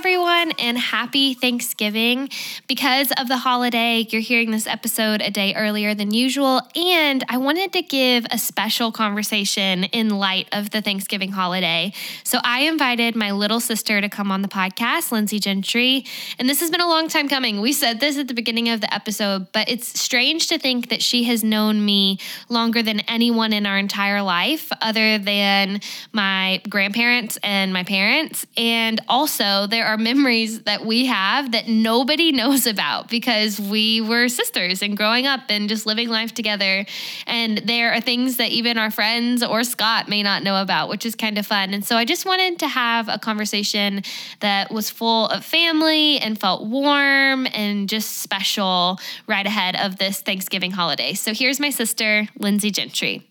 everyone, and happy Thanksgiving. Because of the holiday, you're hearing this episode a day earlier than usual, and I wanted to give a special conversation in light of the Thanksgiving holiday. So I invited my little sister to come on the podcast, Lindsey Gentry, and this has been a long time coming. We said this at the beginning of the episode, but it's strange to think that she has known me longer than anyone in our entire life, other than my grandparents and my parents. And also, there are memories that we have that nobody knows about because we were sisters and growing up and just living life together. And there are things that even our friends or Scott may not know about, which is kind of fun. And so I just wanted to have a conversation that was full of family and felt warm and just special right ahead of this Thanksgiving holiday. So here's my sister, Lindsey Gentry.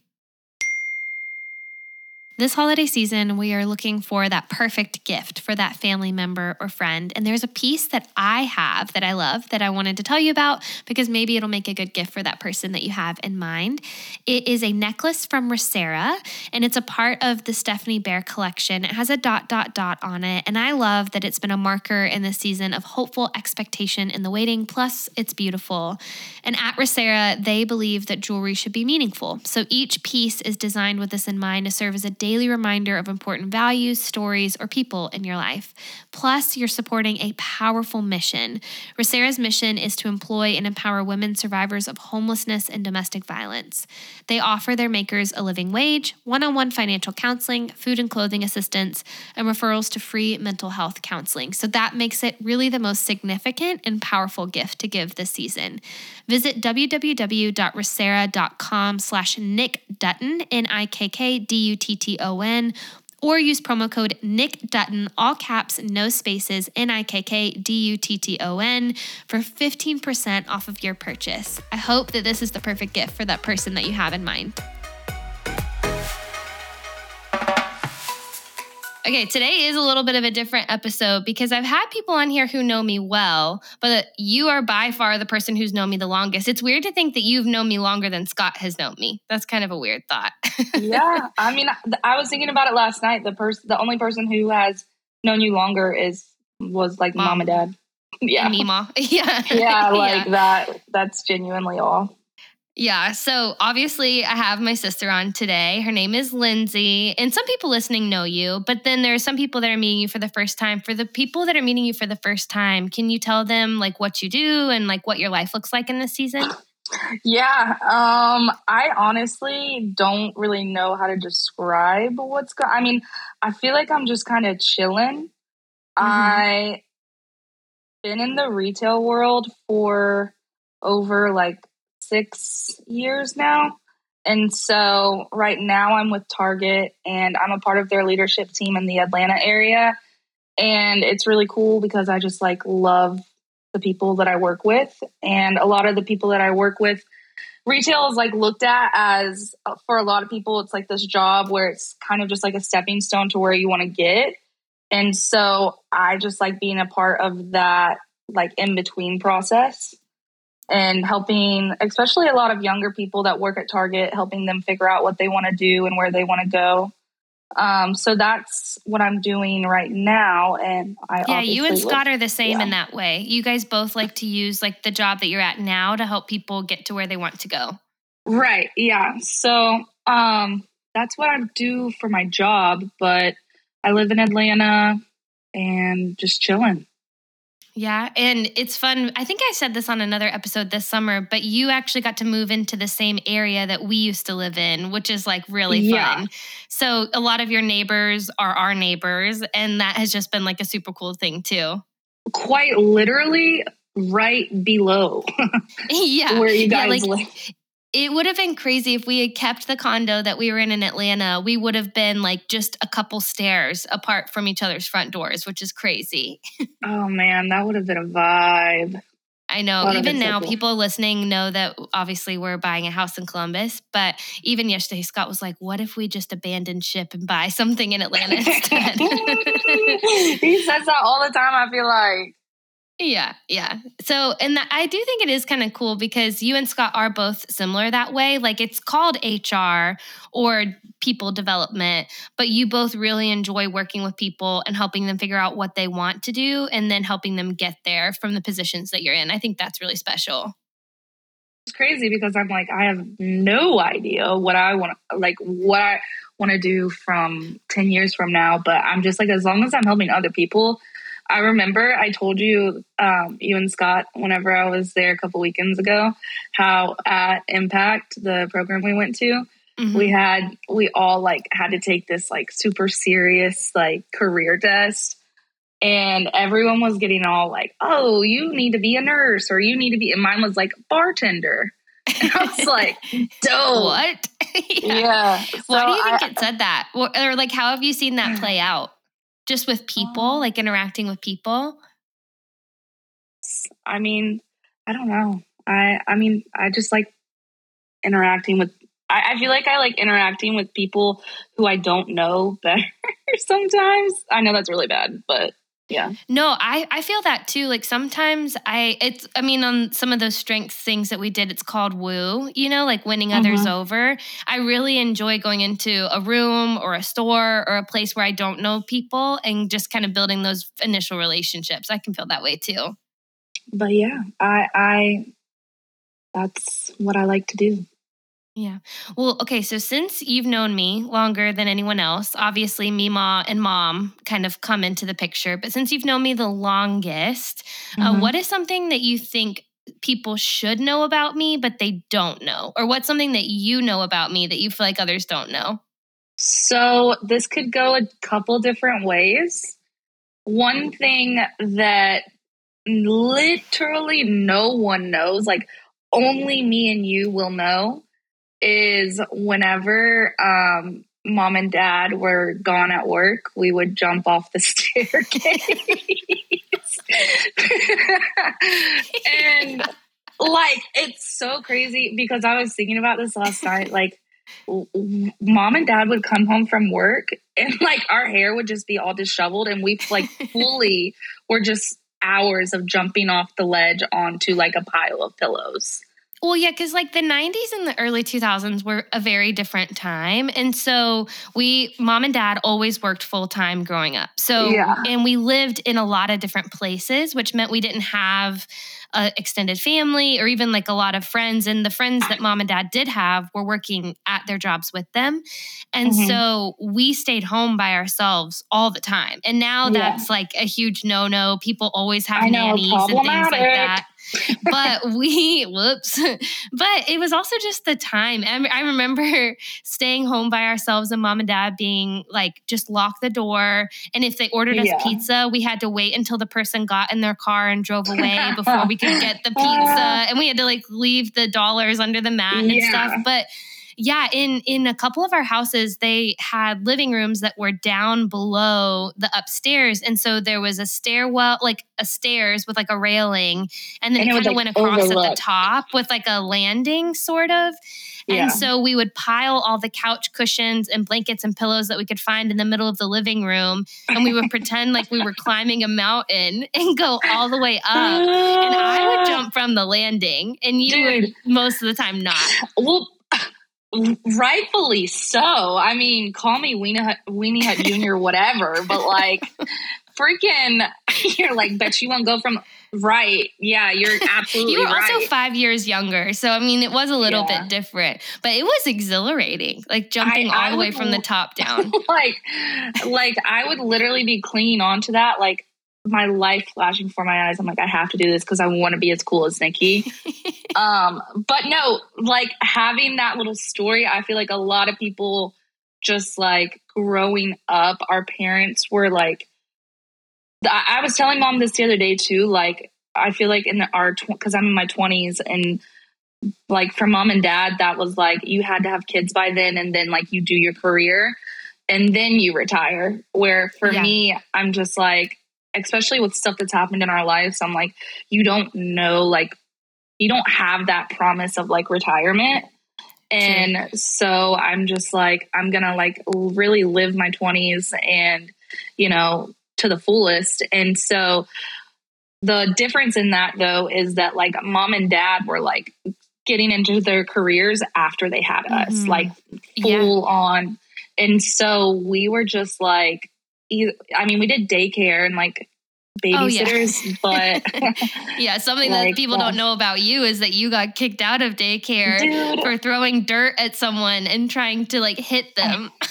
This holiday season, we are looking for that perfect gift for that family member or friend. And there's a piece that I have that I love that I wanted to tell you about because maybe it'll make a good gift for that person that you have in mind. It is a necklace from Resera, and it's a part of the Stephanie Bear collection. It has a dot, dot, dot on it. And I love that it's been a marker in the season of hopeful expectation in the waiting. Plus, it's beautiful. And at Resera, they believe that jewelry should be meaningful. So each piece is designed with this in mind to serve as a daily reminder of important values, stories, or people in your life. Plus, you're supporting a powerful mission. Resera's mission is to employ and empower women survivors of homelessness and domestic violence. They offer their makers a living wage, one on one financial counseling, food and clothing assistance, and referrals to free mental health counseling. So that makes it really the most significant and powerful gift to give this season. Visit www.resera.com slash Nick Dutton, N-I-K-K-D-U-T-T-O-N, or use promo code Nick Dutton, all caps, no spaces, N I K K D U T T O N, for 15% off of your purchase. I hope that this is the perfect gift for that person that you have in mind. Okay, today is a little bit of a different episode because I've had people on here who know me well, but you are by far the person who's known me the longest. It's weird to think that you've known me longer than Scott has known me. That's kind of a weird thought. yeah, I mean, I was thinking about it last night. The person, the only person who has known you longer is was like mom, mom and dad. Yeah, Mima. Yeah, yeah, like yeah. that. That's genuinely all. Yeah. So obviously, I have my sister on today. Her name is Lindsey. And some people listening know you, but then there are some people that are meeting you for the first time. For the people that are meeting you for the first time, can you tell them like what you do and like what your life looks like in this season? Yeah. Um, I honestly don't really know how to describe what's going I mean, I feel like I'm just kind of chilling. Mm-hmm. I been in the retail world for over like six years now. And so right now I'm with Target and I'm a part of their leadership team in the Atlanta area. And it's really cool because I just like love the people that I work with. And a lot of the people that I work with, retail is like looked at as uh, for a lot of people, it's like this job where it's kind of just like a stepping stone to where you want to get. And so I just like being a part of that like in between process and helping, especially a lot of younger people that work at Target, helping them figure out what they want to do and where they want to go. Um, so that's what I'm doing right now. And I yeah, you and Scott are the same yeah. in that way. You guys both like to use like the job that you're at now to help people get to where they want to go. Right. Yeah. So um, that's what I do for my job. But I live in Atlanta and just chilling. Yeah. And it's fun. I think I said this on another episode this summer, but you actually got to move into the same area that we used to live in, which is like really yeah. fun. So a lot of your neighbors are our neighbors. And that has just been like a super cool thing too. Quite literally right below. yeah. Where you guys yeah, like, live it would have been crazy if we had kept the condo that we were in in Atlanta. We would have been like just a couple stairs apart from each other's front doors, which is crazy. oh man, that would have been a vibe. I know. Even now, so cool. people listening know that obviously we're buying a house in Columbus. But even yesterday, Scott was like, "What if we just abandon ship and buy something in Atlanta instead?" he says that all the time. I feel like Yeah, yeah. So, and that, I do think it is kind of cool because you and Scott are both similar that way. Like it's called HR or people development, but you both really enjoy working with people and helping them figure out what they want to do and then helping them get there from the positions that you're in. I think that's really special. It's crazy because I'm like, I have no idea what I want like, what I want to do from 10 years from now. But I'm just like, as long as I'm helping other people, I remember I told you, um, you and Scott, whenever I was there a couple weekends ago, how at Impact, the program we went to, mm-hmm. we had, we all like had to take this like super serious like career test. And everyone was getting all like, oh, you need to be a nurse or you need to be, and mine was like bartender. And I was like, dope. What? yeah. yeah. Why do you think I, it said that? Or like, how have you seen that play out? Just with people, oh. like interacting with people? I mean, I don't know. I I mean, I just like interacting with I, I feel like I like interacting with people who I don't know better sometimes. I know that's really bad, but yeah. No i i feel that too like sometimes i it's i mean on some of those strengths things that we did it's called woo you know like winning mm-hmm. others over. I really enjoy going into a room or a store or a place where i don't know people and just kind of building those initial relationships. I can feel that way too. But yeah i i that's what i like to do yeah. Well, okay. So since you've known me longer than anyone else, obviously me, Mima and mom kind of come into the picture. But since you've known me the longest, uh, mm-hmm. uh, what is something that you think people should know about me, but they don't know? Or what's something that you know about me that you feel like others don't know? So this could go a couple different ways. One thing that literally no one knows, like only me and you will know is whenever um, mom and dad were gone at work, we would jump off the staircase. and like, it's so crazy because I was thinking about this last night. Like, mom and dad would come home from work and like our hair would just be all disheveled and we like fully were just hours of jumping off the ledge onto like a pile of pillows. Well, yeah, because like the 90s and the early 2000s were a very different time. And so we, mom and dad, always worked full time growing up. So, yeah. and we lived in a lot of different places, which meant we didn't have a extended family or even like a lot of friends. And the friends that mom and dad did have were working at their jobs with them. And mm-hmm. so we stayed home by ourselves all the time. And now that's yeah. like a huge no no. People always have nannies and things like that but we, whoops. But it was also just the time. I remember staying home by ourselves and mom and dad being like, just lock the door. And if they ordered us yeah. pizza, we had to wait until the person got in their car and drove away before we could get the pizza. Ah. And we had to like leave the dollars under the mat and yeah. stuff. But yeah, in in a couple of our houses, they had living rooms that were down below the upstairs, and so there was a stairwell, like a stairs with like a railing, and then and it, kind of like went across overlooked. at the top with like a landing, sort of. Yeah. And so we would pile all the couch cushions and blankets and pillows that we could find in the middle of the living room. And we would pretend like we were climbing a mountain and go all the way up. And I would jump from the landing, and you Dude. would most of the time not. Well, Rightfully so. I mean, call me Weenie Hut, Weenie Hut Junior, whatever. But like, freaking, you're like, bet you won't go from right. Yeah, you're absolutely. you were right. also five years younger, so I mean, it was a little yeah. bit different, but it was exhilarating, like jumping I, all I the way from the top down. like, like I would literally be clinging onto that, like my life flashing before my eyes. I'm like, I have to do this because I want to be as cool as Nikki. um, but no, like having that little story, I feel like a lot of people just like growing up, our parents were like, I, I was telling mom this the other day too. Like, I feel like in the, our, because I'm in my 20s and like for mom and dad, that was like, you had to have kids by then and then like you do your career and then you retire. Where for yeah. me, I'm just like, especially with stuff that's happened in our lives, I'm like, you don't know, like, you don't have that promise of like retirement. And so I'm just like, I'm gonna like really live my 20s and, you know, to the fullest. And so the difference in that though is that like mom and dad were like getting into their careers after they had us, Mhm. like full on. And so we were just like, I mean, we did daycare and like Oh, yeah. babysitters, but Yeah, something Like, that people don't know about you is that you got kicked out of daycare dude, for throwing dirt at someone and trying to like hit them.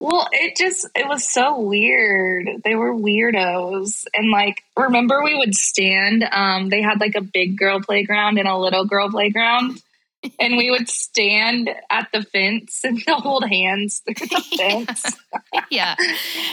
Well, it just it was so weird. They were weirdos. And like remember we would stand um they had like a big girl playground and a little girl playground. And we would stand at the fence and hold hands through the fence. yeah.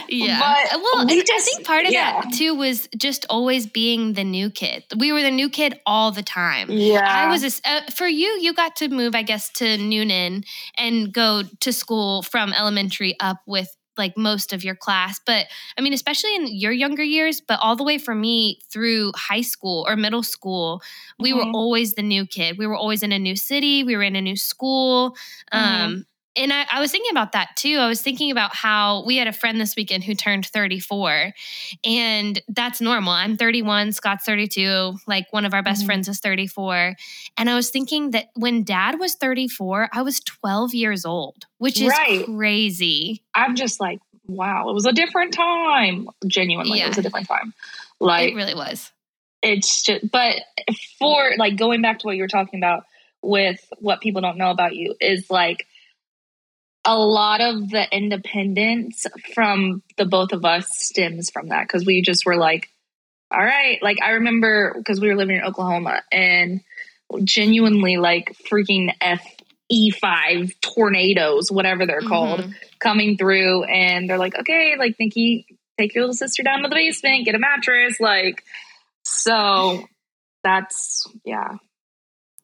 Yeah. But well, we and I think part of yeah. that too was just always being the new kid. We were the new kid all the time. Yeah. I was a uh, for you. You got to move, I guess, to Newnan and go to school from elementary up with like most of your class. But I mean, especially in your younger years, but all the way for me through high school or middle school, we were Mhm. always the new kid. We were always in a new city. We were in a new school. Mhm. Um, and I, I was thinking about that too. I was thinking about how we had a friend this weekend who turned 34, and that's normal. I'm 31, Scott's 32, like one of our best Mhm. friends is 34. And I was thinking that when dad was 34, I was 12 years old, which is Right. crazy. I'm just like, wow, it was a different time. Genuinely, Yeah. it was a different time. Like it really was. it's just but for like going back to what you were talking about with what people don't know about you is like a lot of the independence from the both of us stems from that because we just were like all right like i remember because we were living in oklahoma and genuinely like freaking f e5 tornadoes whatever they're called Mhm. coming through and they're like, okay, like Nikki, take your little sister down to the basement, get a mattress. Like, so that's, yeah.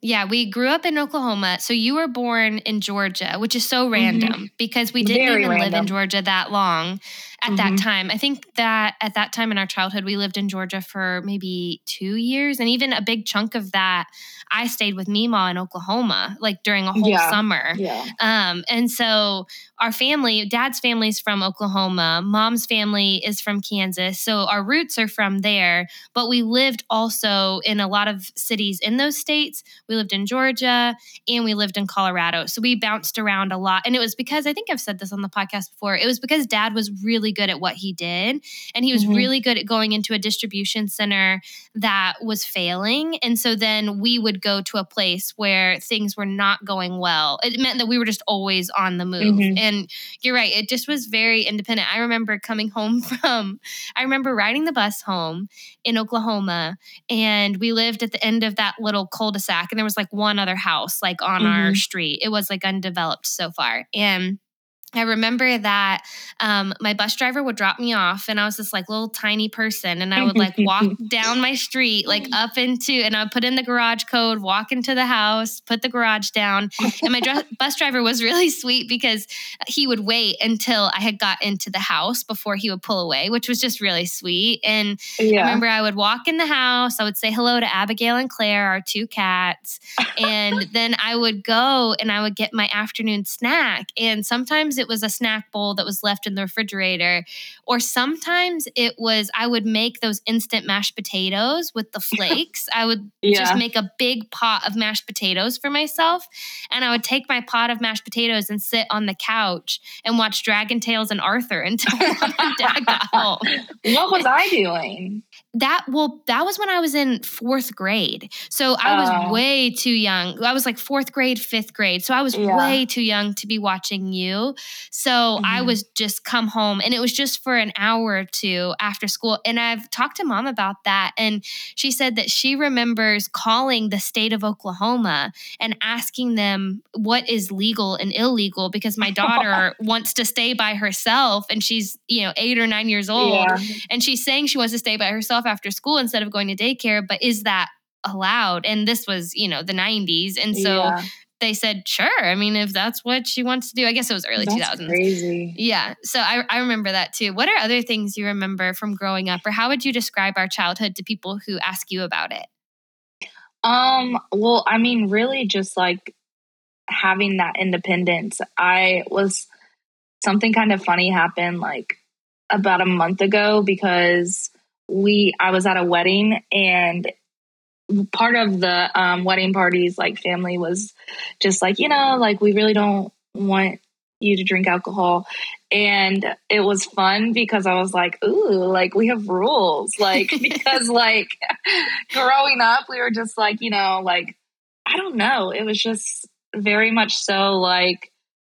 Yeah, we grew up in Oklahoma. So you were born in Georgia, which is so random because we didn't Mm-hmm. Very even live in. Georgia that long at that Mhm. time. I think that at that time in our childhood, we lived in Georgia for maybe two years. And even a big chunk of that, I stayed with Mima in Oklahoma, like during a whole Yeah. summer. Yeah. Um, and so our family, dad's family is from Oklahoma, mom's family is from Kansas. So our roots are from there, but we lived also in a lot of cities in those states. We lived in Georgia and we lived in Colorado. So we bounced around a lot. And it was because I think I've said this on the podcast before. It was because dad was really good at what he did. And he was Mhm. really good at going into a distribution center that was failing. And so then we would go to a place where things were not going well. It meant that we were just always on the move. Mhm. And you're right, it just was very independent. I remember coming home from, I remember riding the bus home in Oklahoma, and we lived at the end of that little cul de sac, and there was like one other house like on our Mhm. street. It was like undeveloped so far. And I remember that um, my bus driver would drop me off, and I was this like little tiny person, and I would like walk down my street, like up into, and I would put in the garage code, walk into the house, put the garage down, and my dr- bus driver was really sweet because he would wait until I had got into the house before he would pull away, which was just really sweet. And I remember I would walk in the house, I would say hello to Abigail and Claire, our two cats, and then I would go and I would get my afternoon snack. And sometimes it was a snack bowl that was left in the refrigerator, or sometimes it was I would make those instant mashed potatoes with the flakes. I would Yeah. just make a big pot of mashed potatoes for myself, and I would take my pot of mashed potatoes and sit on the couch and watch Dragon Tales and Arthur until my dad got home what was I doing? that well that was when i was in fourth grade so i was Oh. way too young i was like fourth grade fifth grade so i was Yeah. way too young to be watching you so i Mhm. was just come home and it was just for an hour or two after school and i've talked to mom about that and she said that she remembers calling the state of oklahoma and asking them what is legal and illegal because my daughter wants to stay by herself and she's you know eight or nine years old Yeah. and she's saying she wants to stay by herself after school instead of going to daycare but is that allowed and this was you know the 90s and so Yeah. They said sure i mean if that's what she wants to do i guess it was early That's 2000s crazy. yeah so I, I remember that too what are other things you remember from growing up or how would you describe our childhood to people who ask you about it Um, well, I mean, really just like having that independence. I was something kind of funny happened like about a month ago because we I was at a wedding and part of the um, wedding parties like family was just like you know like we really don't want you to drink alcohol. And it was fun because i was like ooh like we have rules. Like because like growing up we were just like you know like i don't know. It was just very much so like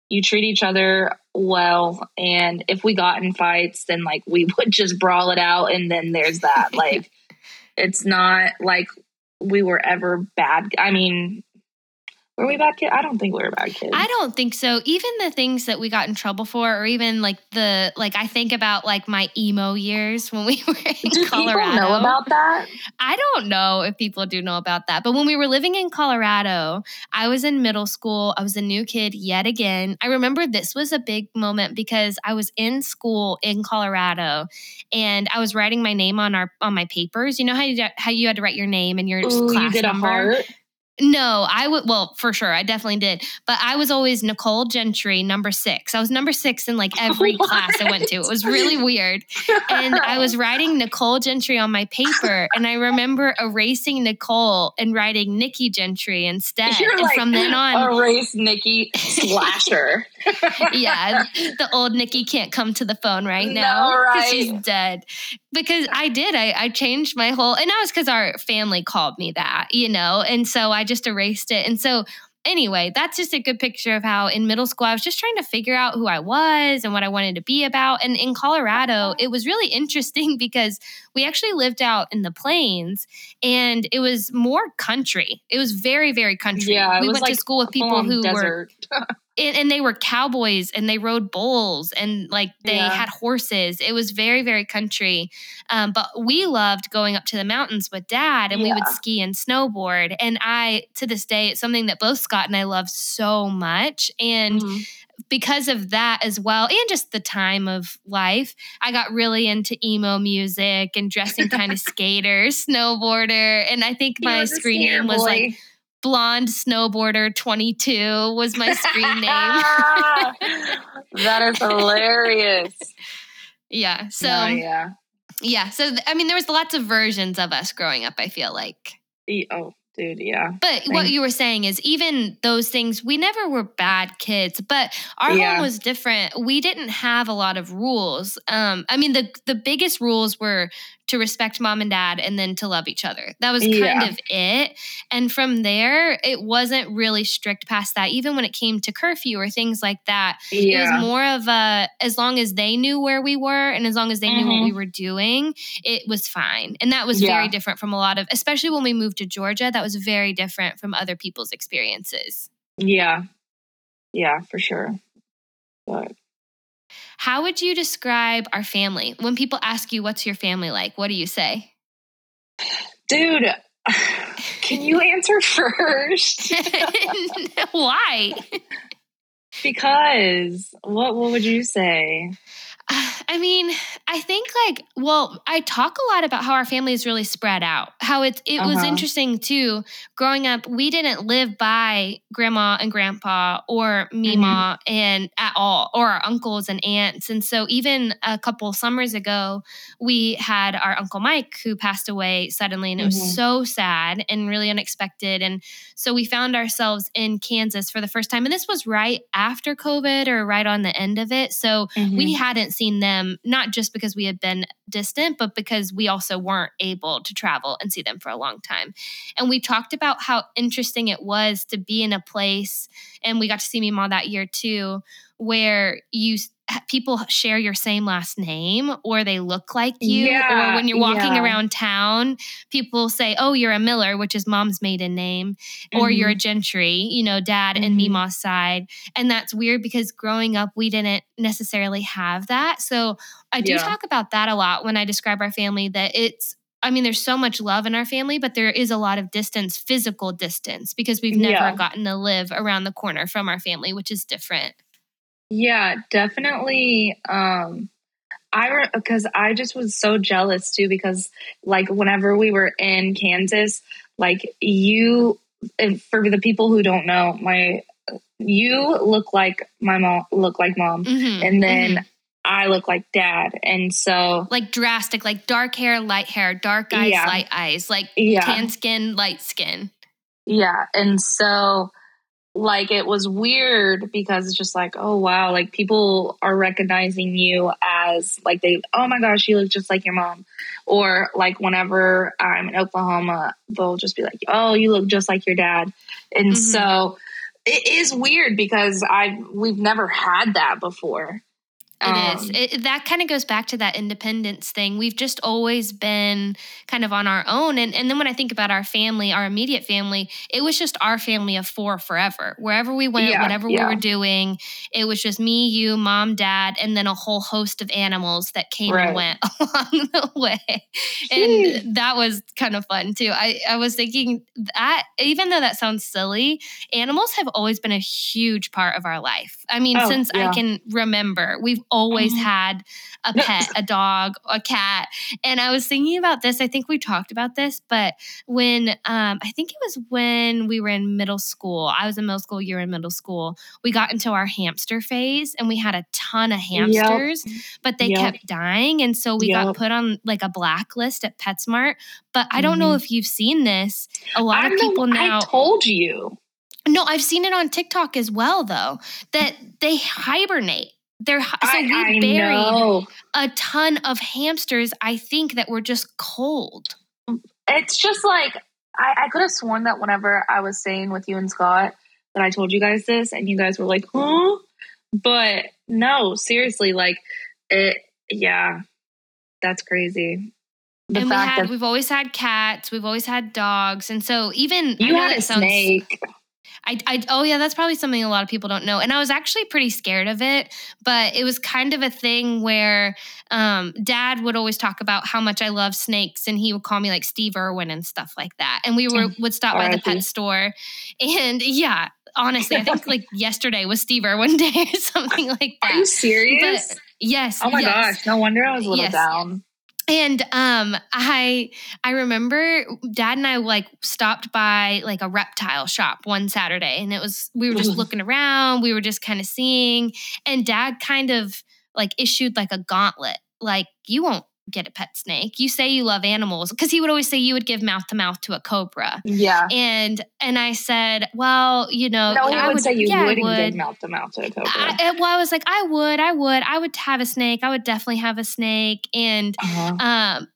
you treat each other well. And if we got in fights then like we would just brawl it out and then there's that. Like it's not like we were ever bad. I mean, were we bad kids? I don't think we were bad kids. I don't think so. Even the things that we got in trouble for, or even like the like, I think about like my emo years when we were in do Colorado. people know about that? I don't know if people do know about that, but when we were living in Colorado, I was in middle school. I was a new kid yet again. I remember this was a big moment because I was in school in Colorado, and I was writing my name on our on my papers. You know how you how you had to write your name and your Ooh, class you number. a heart. No, I would. Well, for sure, I definitely did. But I was always Nicole Gentry, number six. I was number six in like every class I went to. It was really weird. And I was writing Nicole Gentry on my paper, and I remember erasing Nicole and writing Nikki Gentry instead. You're and like from then on, erase Nikki slasher. yeah, the old Nikki can't come to the phone right No, now right. she's dead. Because I did, I, I changed my whole, and that was because our family called me that, you know, and so I just erased it. And so anyway, that's just a good picture of how in middle school I was just trying to figure out who I was and what I wanted to be about. And in Colorado, it was really interesting because we actually lived out in the plains and it was more country. It was very, very country. Yeah, we went like to school with people who were desert. and, and they were cowboys and they rode bulls and like they Yeah. had horses. It was very, very country. Um, but we loved going up to the mountains with dad and we would ski and snowboard. And I, to this day, it's something that both Scott and I love so much. And Mhm. Because of that as well, and just the time of life, I got really into emo music and dressing kind of skater, snowboarder. And I think my screen name was like Blonde Snowboarder 22 was my screen name. that is hilarious. Yeah. So No, yeah. yeah. So I mean, there was lots of versions of us growing up. I feel like. Oh, dude, yeah. But what you were saying is even those things, we never were bad kids, but our Yeah. home was different. We didn't have a lot of rules. Um, I mean, the the biggest rules were to respect mom and dad and then to love each other. That was kind Yeah. of it. And from there, it wasn't really strict past that. Even when it came to curfew or things like that, it was more of a as long as they knew where we were and as long as they knew what we mm-hmm. were doing, it was fine. And that was Yeah. very different from a lot of, especially when we moved to Georgia, that was very different from other people's experiences. Yeah. Yeah, for sure. But How would you describe our family? When people ask you, what's your family like? What do you say? dude, can you answer first? Why? because what what would you say? I mean, I think like, well, I talk a lot about how our family is really spread out. How it's it was Uh-huh. interesting too. Growing up, we didn't live by grandma and grandpa or Mima and at all, or our uncles and aunts. And so even a couple summers ago, we had our uncle Mike who passed away suddenly, and it Mhm. was so sad and really unexpected. And so we found ourselves in Kansas for the first time, and this was right after COVID or right on the end of it. So Mm-hmm. we hadn't seen them not just because we had been distant but because we also weren't able to travel and see them for a long time. And we talked about how interesting it was to be in a place and we got to see Mima that year too where you people share your same last name or they look like you Yeah, or when you're walking yeah. around town people say oh you're a miller which is mom's maiden name or you're a gentry you know dad and Mhm. mima's side and that's weird because growing up we didn't necessarily have that so i do Yeah. talk about that a lot when i describe our family that it's I mean, there's so much love in our family, but there is a lot of distance, physical distance, because we've never gotten to live around the corner from our family, which is different. Yeah, definitely. Um, I because I just was so jealous too because like whenever we were in Kansas, like you, and for the people who don't know, my you look like my mom, look like mom, Mhm, and then mhm. I look like dad. And so like drastic, like dark hair, light hair, dark eyes, yeah. light eyes, like yeah. tan skin, light skin. Yeah. And so like it was weird because it's just like, oh wow, like people are recognizing you as like they oh my gosh, you look just like your mom. Or like whenever I'm in Oklahoma, they'll just be like, Oh, you look just like your dad. And mm-hmm. so it is weird because I we've never had that before. It um, is. It, that kind of goes back to that independence thing. We've just always been kind of on our own. And, and then when I think about our family, our immediate family, it was just our family of four forever. Wherever we went, yeah, whatever yeah. we were doing, it was just me, you, mom, dad, and then a whole host of animals that came right. and went along the way. Jeez. And that was kind of fun too. I, I was thinking that, even though that sounds silly, animals have always been a huge part of our life. I mean, oh, since yeah. I can remember, we've always mm-hmm. had a pet, a dog, a cat. And I was thinking about this. I think we talked about this, but when um, I think it was when we were in middle school, I was in middle school, you were in middle school, we got into our hamster phase and we had a ton of hamsters, yep. but they yep. kept dying. And so we yep. got put on like a blacklist at PetSmart. But I don't mm-hmm. know if you've seen this. A lot of people know, now. I told you. No, I've seen it on TikTok as well, though, that they hibernate. They're so I, we I buried know. a ton of hamsters. I think that were just cold. It's just like I, I could have sworn that whenever I was saying with you and Scott that I told you guys this, and you guys were like, "Huh?" But no, seriously, like it. Yeah, that's crazy. The and we had, that- we've always had cats, we've always had dogs, and so even you had a sounds, snake. I, I, oh yeah, that's probably something a lot of people don't know. And I was actually pretty scared of it, but it was kind of a thing where um, dad would always talk about how much I love snakes and he would call me like Steve Irwin and stuff like that. And we were would stop by the pet store. And yeah, honestly, I think like yesterday was Steve Irwin Day or something like that. Are you serious? But, yes. Oh my yes. gosh. No wonder I was a little yes. down. And um I I remember dad and I like stopped by like a reptile shop one Saturday and it was we were just looking around, we were just kind of seeing and dad kind of like issued like a gauntlet like you won't get a pet snake. You say you love animals because he would always say you would give mouth to mouth to a cobra. Yeah. And and I said, well, you know, no, I would, would say you yeah, wouldn't would. give mouth to mouth to a cobra. I, well, I was like, I would, I would, I would have a snake. I would definitely have a snake. And uh-huh. um,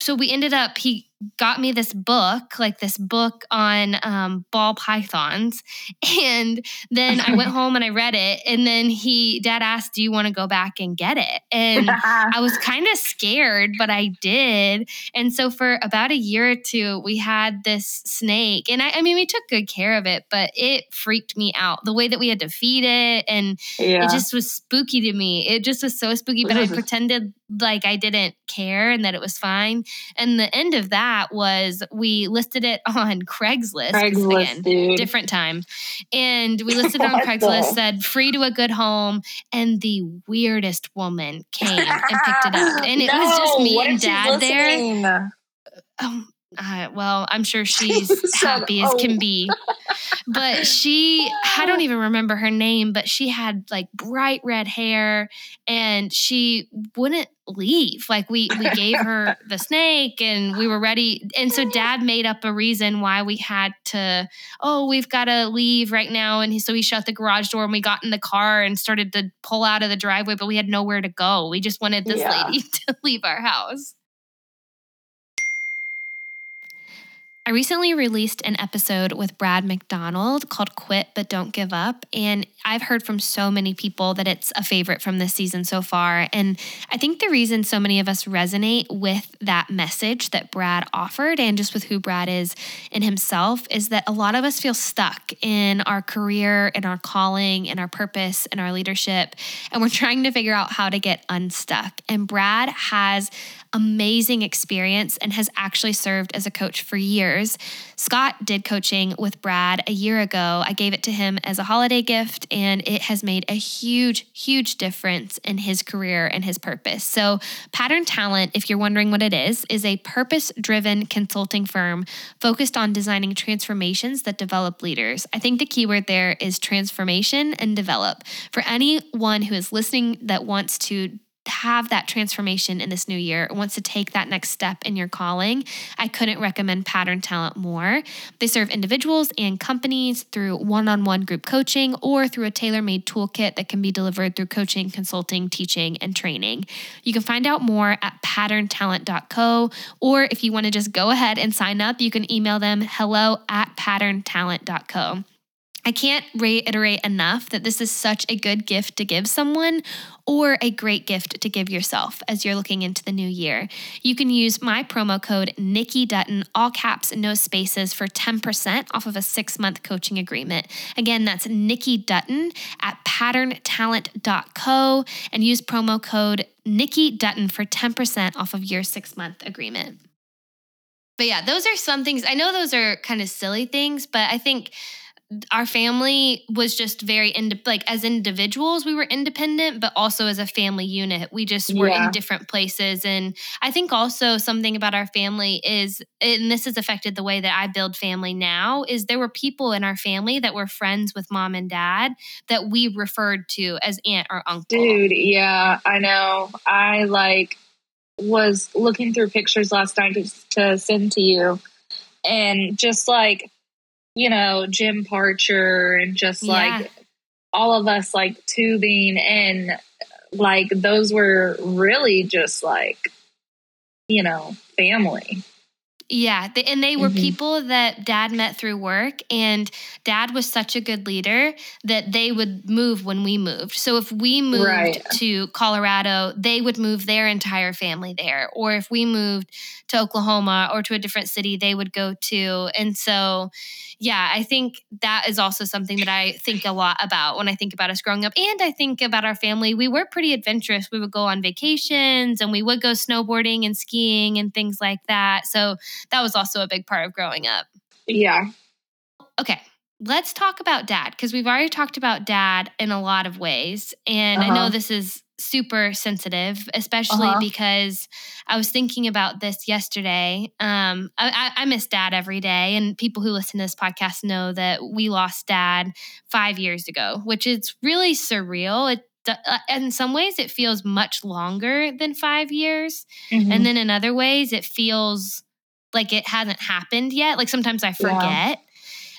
so we ended up he got me this book, like this book on um, ball pythons. And then I went home and I read it. And then he, dad asked, Do you want to go back and get it? And I was kind of scared, but I did. And so for about a year or two, we had this snake. And I, I mean, we took good care of it, but it freaked me out the way that we had to feed it. And yeah. it just was spooky to me. It just was so spooky, but I pretended like I didn't care and that it was fine. And the end of that was we listed it on Craigslist. Craigslist, again, different time. And we listed it on Craigslist, said free to a good home. And the weirdest woman came and picked it up. And it no, was just me and dad there. Um, uh, well, I'm sure she's happy as can be. But she, I don't even remember her name, but she had like bright red hair and she wouldn't leave. Like we we gave her the snake and we were ready. And so dad made up a reason why we had to, oh, we've got to leave right now. And he, so he shut the garage door and we got in the car and started to pull out of the driveway, but we had nowhere to go. We just wanted this yeah. lady to leave our house. I recently released an episode with Brad McDonald called Quit But Don't Give Up. And I've heard from so many people that it's a favorite from this season so far. And I think the reason so many of us resonate with that message that Brad offered and just with who Brad is in himself is that a lot of us feel stuck in our career, in our calling, in our purpose, in our leadership. And we're trying to figure out how to get unstuck. And Brad has amazing experience and has actually served as a coach for years. Scott did coaching with Brad a year ago. I gave it to him as a holiday gift, and it has made a huge, huge difference in his career and his purpose. So, Pattern Talent, if you're wondering what it is, is a purpose driven consulting firm focused on designing transformations that develop leaders. I think the keyword there is transformation and develop. For anyone who is listening that wants to have that transformation in this new year, wants to take that next step in your calling, I couldn't recommend Pattern Talent more. They serve individuals and companies through one on one group coaching or through a tailor made toolkit that can be delivered through coaching, consulting, teaching, and training. You can find out more at patterntalent.co, or if you want to just go ahead and sign up, you can email them hello at patterntalent.co. I can't reiterate enough that this is such a good gift to give someone or a great gift to give yourself as you're looking into the new year. You can use my promo code Nikki Dutton, all caps, no spaces, for 10% off of a six month coaching agreement. Again, that's Nikki Dutton at patterntalent.co and use promo code Nikki Dutton for 10% off of your six month agreement. But yeah, those are some things. I know those are kind of silly things, but I think our family was just very ind- like as individuals we were independent but also as a family unit. We just were yeah. in different places and i think also something about our family is and this has affected the way that i build family now is there were people in our family that were friends with mom and dad that we referred to as aunt or uncle. Dude yeah i know. I like was looking through pictures last night to, to send to you and just like you know, Jim Parcher and just yeah. like all of us like tubing and like those were really just like, you know, family. Yeah, and they were mm-hmm. people that dad met through work, and dad was such a good leader that they would move when we moved. So if we moved right. to Colorado, they would move their entire family there. Or if we moved to Oklahoma or to a different city, they would go to. And so, yeah, I think that is also something that I think a lot about when I think about us growing up. And I think about our family. We were pretty adventurous. We would go on vacations and we would go snowboarding and skiing and things like that. So that was also a big part of growing up. Yeah. Okay. Let's talk about dad because we've already talked about dad in a lot of ways. And uh-huh. I know uh-huh. this is super sensitive, especially uh-huh. because I was thinking about this yesterday. Um, I, I, miss dad every day, and people who listen to this podcast know that we lost dad five years ago, which is really surreal. It uh, in some ways it feels much longer than five years, mm-hmm. and then in other ways it feels like it hasn't happened yet. Like sometimes I forget. Yeah.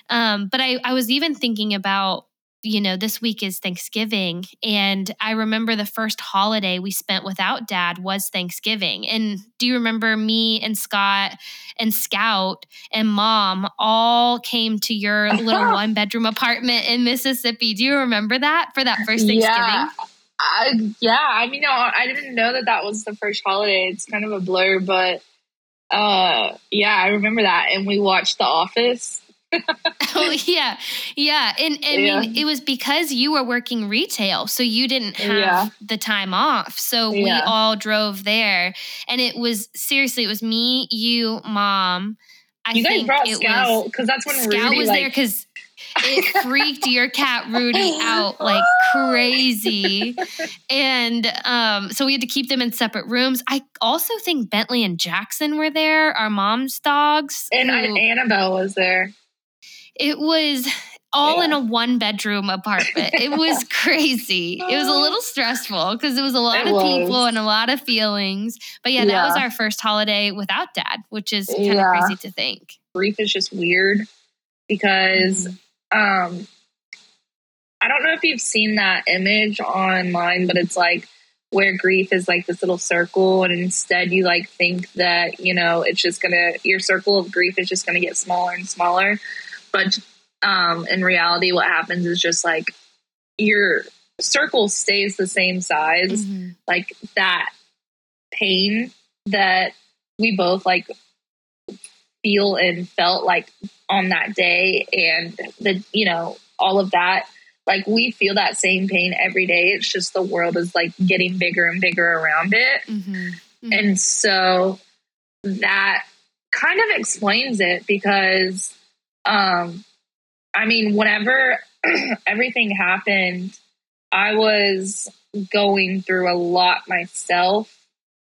Um, but I, I was even thinking about you know, this week is Thanksgiving. And I remember the first holiday we spent without dad was Thanksgiving. And do you remember me and Scott and Scout and mom all came to your little one bedroom apartment in Mississippi? Do you remember that for that first Thanksgiving? Yeah. I, yeah, I mean, no, I didn't know that that was the first holiday. It's kind of a blur, but uh, yeah, I remember that. And we watched The Office oh yeah yeah and, and yeah. i mean it was because you were working retail so you didn't have yeah. the time off so yeah. we all drove there and it was seriously it was me you mom I you guys brought Scout because that's when Scout Rudy, was like, there because it freaked your cat Rudy out like crazy. And um, so we had to keep them in separate rooms. I also think Bentley and Jackson were there, our mom's dogs. And who, Annabelle was there. It was all yeah. in a one bedroom apartment. It was crazy. It was a little stressful because it was a lot it of was. people and a lot of feelings. But yeah, yeah, that was our first holiday without dad, which is kind yeah. of crazy to think. Grief is just weird because mm-hmm. um I don't know if you've seen that image online, but it's like where grief is like this little circle and instead you like think that, you know, it's just gonna your circle of grief is just gonna get smaller and smaller but um, in reality, what happens is just like your circle stays the same size. Mm-hmm. Like that pain that we both like feel and felt like on that day and the you know all of that like we feel that same pain every day it's just the world is like getting bigger and bigger around it mm-hmm. Mm-hmm. and so that kind of explains it because um, I mean, whenever everything happened, I was going through a lot myself.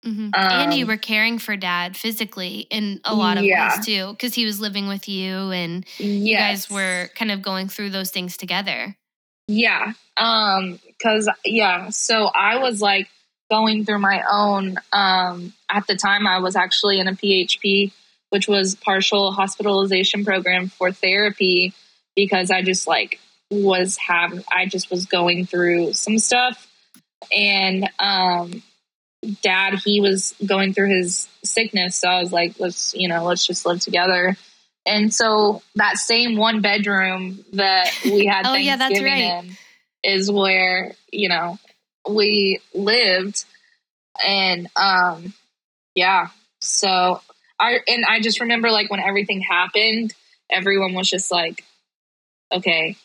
Mm-hmm. Um, and you were caring for dad physically in a lot of yeah. ways too, because he was living with you and you guys were kind of going through those things together. Yeah. Um, cause yeah, so I was like going through my own. Um, at the time, I was actually in a PHP, which was partial hospitalization program for therapy, because I just like was having, I just was going through some stuff, and um, dad he was going through his sickness, so I was like, let's you know, let's just live together. And so that same one bedroom that we had oh, Thanksgiving yeah, that's right. in is where you know we lived and um yeah so i and i just remember like when everything happened everyone was just like okay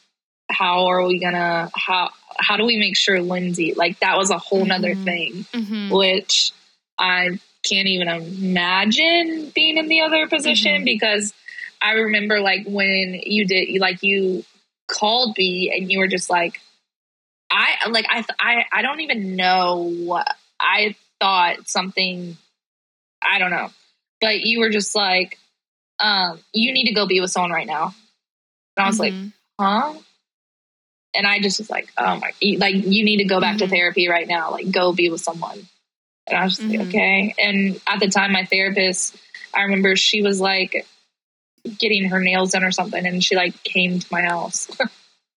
how are we gonna how how do we make sure lindsey like that was a whole nother Mhm. thing Mhm. which i can't even imagine being in the other position Mhm. because i remember like when you did like you called me and you were just like I like I I I don't even know what I thought something I don't know. But you were just like um you need to go be with someone right now. And I was like, Mhm. "Huh?" And I just was like, "Oh my like you need to go back to Mhm. therapy right now. Like go be with someone." And I was just like, "Okay." And at the time my therapist, I remember she was like getting her nails done or something and she like came to my house.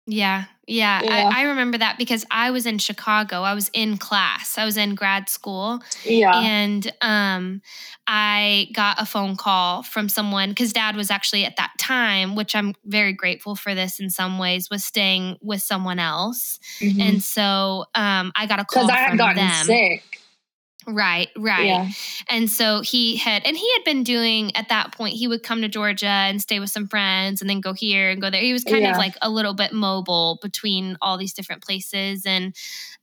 Yeah, yeah. Yeah. I, I remember that because I was in Chicago. I was in class. I was in grad school, yeah. and um, I got a phone call from someone because Dad was actually at that time, which I'm very grateful for. This in some ways was staying with someone else, Mhm. and so um, I got a call Cuz I had gotten them. sick. Right, right. Yeah. And so he had, and he had been doing at that point, he would come to Georgia and stay with some friends and then go here and go there. He was kind Yeah. of like a little bit mobile between all these different places. And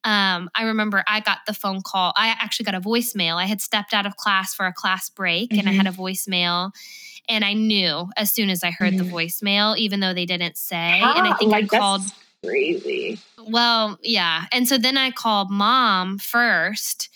um, I remember I got the phone call. I actually got a voicemail. I had stepped out of class for a class break and I had a voicemail. And I knew as soon as I heard the Mhm. voicemail, even though they didn't say. and I Ah, think like, I that's called crazy. well, yeah. And so then I called mom first.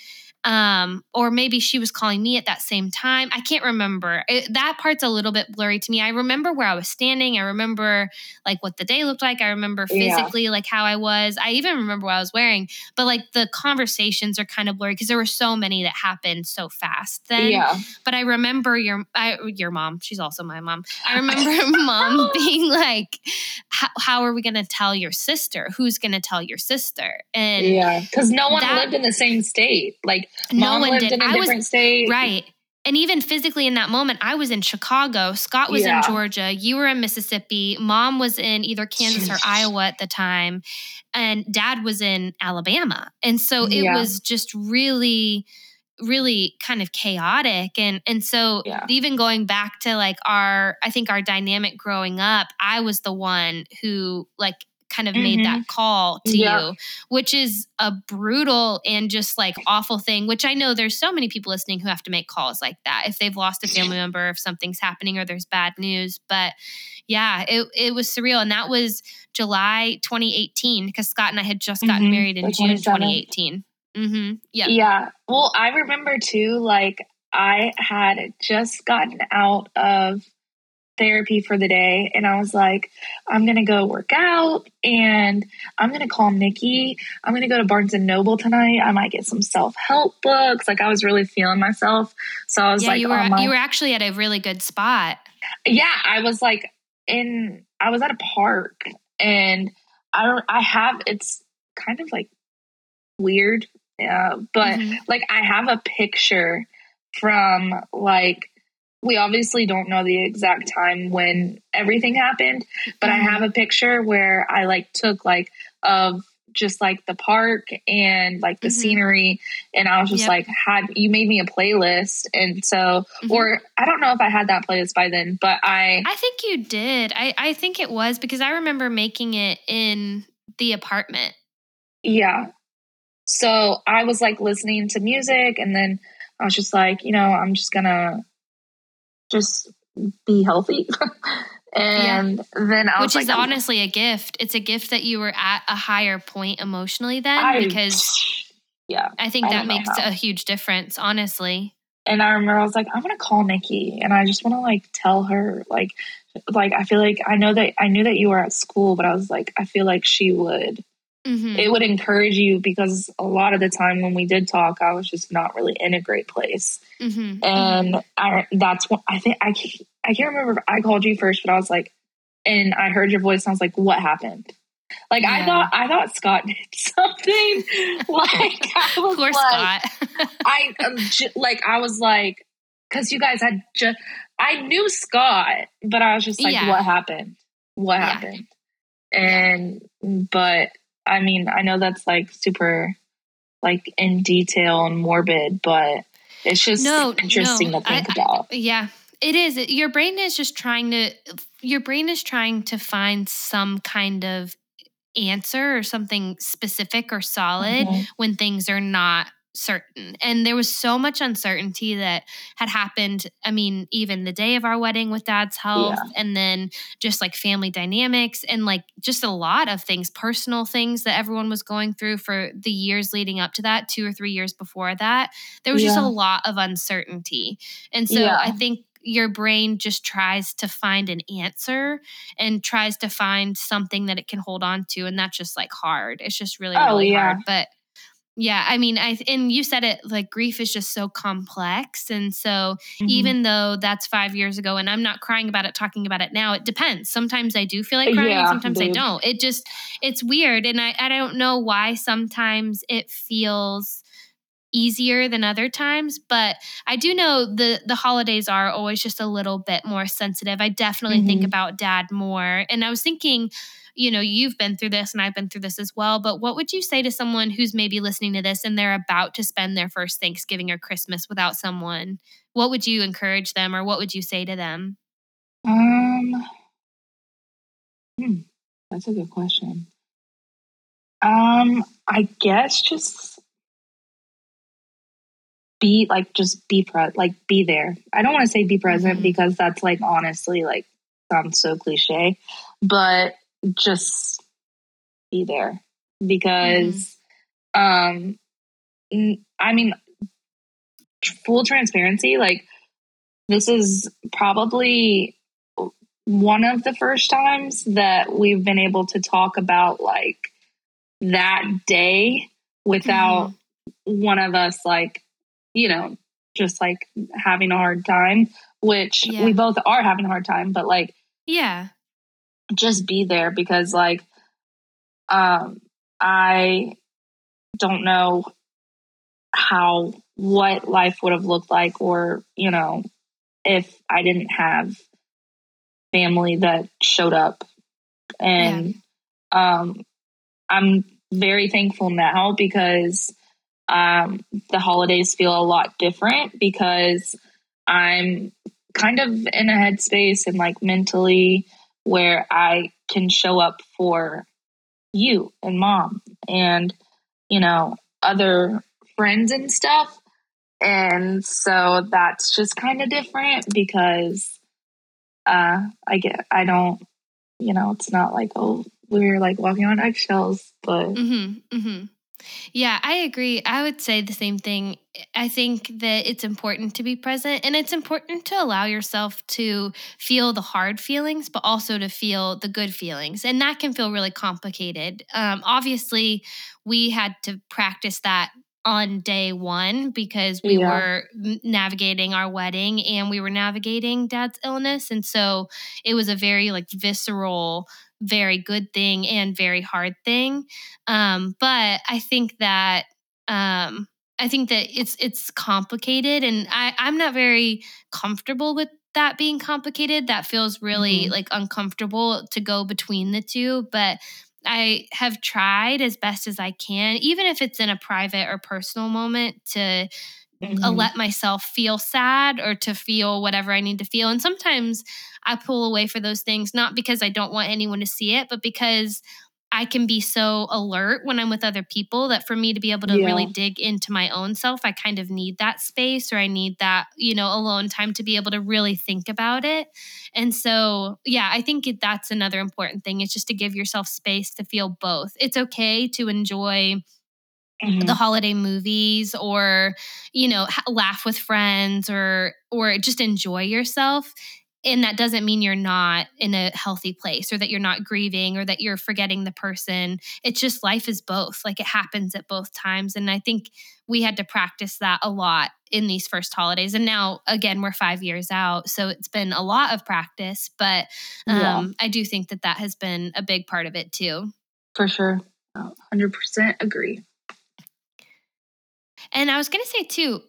Um, or maybe she was calling me at that same time. I can't remember. It, that part's a little bit blurry to me. I remember where I was standing. I remember like what the day looked like. I remember Yeah. physically like how I was. I even remember what I was wearing. But like the conversations are kind of blurry because there were so many that happened so fast then yeah. but I remember your I, your mom. She's also my mom. I remember mom being like, "How how are we going to tell your sister? Who's going to tell your sister?" And Yeah. Because no one that- lived in the same state. Like no mom one did. I was state. right. And even physically in that moment, I was in Chicago. Scott was Yeah. in Georgia. You were in Mississippi. Mom was in either Kansas or Iowa at the time. And dad was in Alabama. And so it Yeah. was just really, really kind of chaotic. And and so Yeah. even going back to like our, I think our dynamic growing up, I was the one who like kind of made Mhm. that call to Yeah. you, which is a brutal and just like awful thing, which I know there's so many people listening who have to make calls like that if they've lost a family member, if something's happening or there's bad news. But yeah, it, it was surreal. And that was July 2018 because Scott and I had just gotten Mhm, married in June 2018. Mm-hmm. Yeah. Yeah. Well, I remember too, like, I had just gotten out of therapy for the day and I was like, I'm to go work out and I'm to call Nikki. I'm to go to Barnes and Noble tonight. I might get some self help books. Like, I was really feeling myself. So I was Yeah, like, you were on my- you were actually at a really good spot. yeah i was like in i was at a park and i don't i have it's kind of like weird yeah but Mhm. like i have a picture from like we obviously don't know the exact time when everything happened but i Mhm. have a picture where i like took like of just like the park and like the Mhm. scenery and i was just Yep. like had you made me a playlist and so Mhm. or I don't know if I had that playlist by then, but I I think you did. I, I think it was because I remember making it in the apartment. yeah. So I was like listening to music and then I was just like, you know, I'm just gonna just be healthy. and then I was which is like, honestly a gift. It's a gift that you were at a higher point emotionally then I- because yeah. I think I that makes a huge difference, honestly. And I remember I was like, I'm gonna call Nikki and I just wanna like tell her like like I feel like I know that I knew that you were at school, but I was like, I feel like she would mm-hmm. it would encourage you because a lot of the time when we did talk, I was just not really in a great place. Mm-hmm. And I, that's what I think I can't, I can't remember if I called you first, but I was like, and I heard your voice and I was like, what happened? Like yeah. I thought, I thought Scott did something. like I was Poor like, Scott. I um, j- like I was like, because you guys had just, I knew Scott, but I was just like, yeah. what happened? What yeah. happened? And but I mean, I know that's like super like in detail and morbid, but it's just no, interesting no, to think I, about. I, yeah, it is. Your brain is just trying to your brain is trying to find some kind of answer or something specific or solid mm-hmm. when things are not certain. And there was so much uncertainty that had happened. I mean, even the day of our wedding with dad's health, yeah. and then just like family dynamics and like just a lot of things, personal things that everyone was going through for the years leading up to that, two or three years before that. There was yeah. just a lot of uncertainty. And so yeah. I think your brain just tries to find an answer and tries to find something that it can hold on to and that's just like hard it's just really oh, really yeah. hard but yeah, I mean, I and you said it like grief is just so complex, and so mm-hmm. even though that's five years ago, and I'm not crying about it, talking about it now, it depends. Sometimes I do feel like crying, yeah, sometimes dude. I don't. It just it's weird, and I I don't know why. Sometimes it feels easier than other times but i do know the the holidays are always just a little bit more sensitive i definitely mm-hmm. think about dad more and i was thinking you know, you've been through this and I've been through this as well. But what would you say to someone who's maybe listening to this and they're about to spend their first Thanksgiving or Christmas without someone? What would you encourage them or what would you say to them? Um, hmm, that's a good question. Um, I guess just be like just be pre like be there. I don't want to say be present mm-hmm. because that's like honestly like sounds so cliche, but just be there because mm-hmm. um I mean full transparency like this is probably one of the first times that we've been able to talk about like that day without mm-hmm. one of us like you know just like having a hard time which yeah. we both are having a hard time but like yeah just be there because like um I don't know how what life would have looked like or you know if I didn't have family that showed up and yeah. um I'm very thankful now because um the holidays feel a lot different because I'm kind of in a headspace and like mentally where I can show up for you and mom and, you know, other friends and stuff. And so that's just kind of different because uh I get I don't you know, it's not like oh we're like walking on eggshells, but mm-hmm, mm-hmm. Yeah, I agree. I would say the same thing. I think that it's important to be present and it's important to allow yourself to feel the hard feelings, but also to feel the good feelings. And that can feel really complicated. Um, obviously, we had to practice that on day one because we yeah. were navigating our wedding and we were navigating dad's illness. And so it was a very like visceral very good thing and very hard thing. Um, but I think that um, I think that it's it's complicated, and I, I'm not very comfortable with that being complicated. That feels really mm-hmm. like uncomfortable to go between the two, but. I have tried as best as I can, even if it's in a private or personal moment, to mm-hmm. let myself feel sad or to feel whatever I need to feel. And sometimes I pull away for those things, not because I don't want anyone to see it, but because I can be so alert when I'm with other people that for me to be able to yeah. really dig into my own self, I kind of need that space or I need that, you know, alone time to be able to really think about it. And so, yeah, I think that's another important thing. It's just to give yourself space to feel both. It's okay to enjoy Mm-hmm. the holiday movies or you know laugh with friends or or just enjoy yourself and that doesn't mean you're not in a healthy place or that you're not grieving or that you're forgetting the person it's just life is both like it happens at both times and i think we had to practice that a lot in these first holidays and now again we're five years out so it's been a lot of practice but um, yeah. i do think that that has been a big part of it too for sure 100% agree and i was going to say too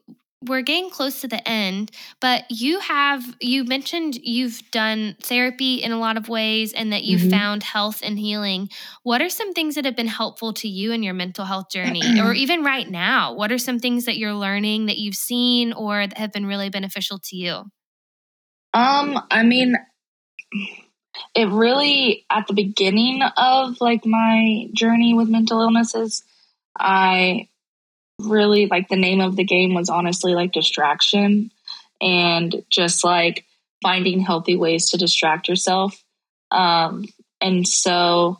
we're getting close to the end, but you have you mentioned you've done therapy in a lot of ways and that you've mm-hmm. found health and healing. What are some things that have been helpful to you in your mental health journey or even right now? What are some things that you're learning that you've seen or that have been really beneficial to you? Um, I mean it really at the beginning of like my journey with mental illnesses, I really like the name of the game was honestly like distraction and just like finding healthy ways to distract yourself. Um, and so,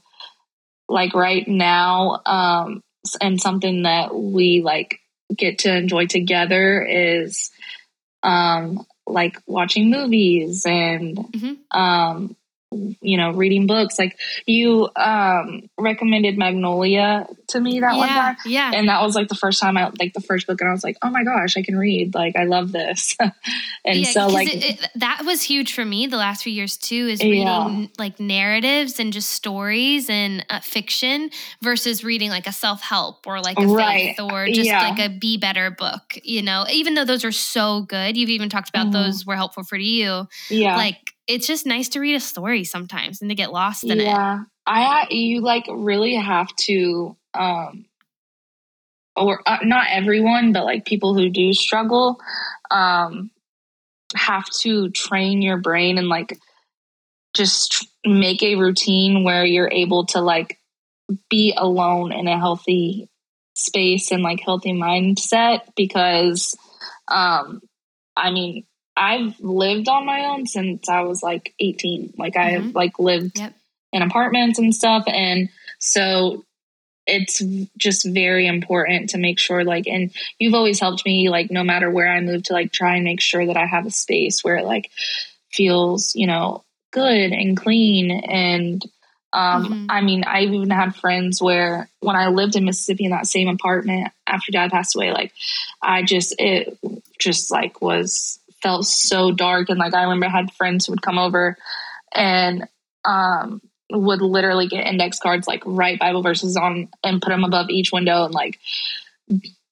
like right now, um, and something that we like get to enjoy together is um, like watching movies and mm-hmm. um, you know, reading books. Like you um recommended Magnolia to me that yeah, one time. Yeah. And that was like the first time I like the first book and I was like, oh my gosh, I can read. Like I love this. and yeah, so like it, it, that was huge for me the last few years too, is reading yeah. like narratives and just stories and uh, fiction versus reading like a self-help or like a right. faith or just like a be better book, you know, even though those are so good. You've even talked about mm-hmm. those were helpful for you. Yeah. Like it's just nice to read a story sometimes and to get lost in yeah. it. Yeah. I you like really have to um or uh, not everyone but like people who do struggle um have to train your brain and like just make a routine where you're able to like be alone in a healthy space and like healthy mindset because um I mean I've lived on my own since I was like 18. Like mm-hmm. I've like lived yep. in apartments and stuff. And so it's just very important to make sure like and you've always helped me like no matter where I move to like try and make sure that I have a space where it like feels, you know, good and clean and um, mm-hmm. I mean, I've even had friends where when I lived in Mississippi in that same apartment after dad passed away, like I just, it just like was felt so dark. And like I remember I had friends who would come over and um, would literally get index cards, like write Bible verses on and put them above each window. And like,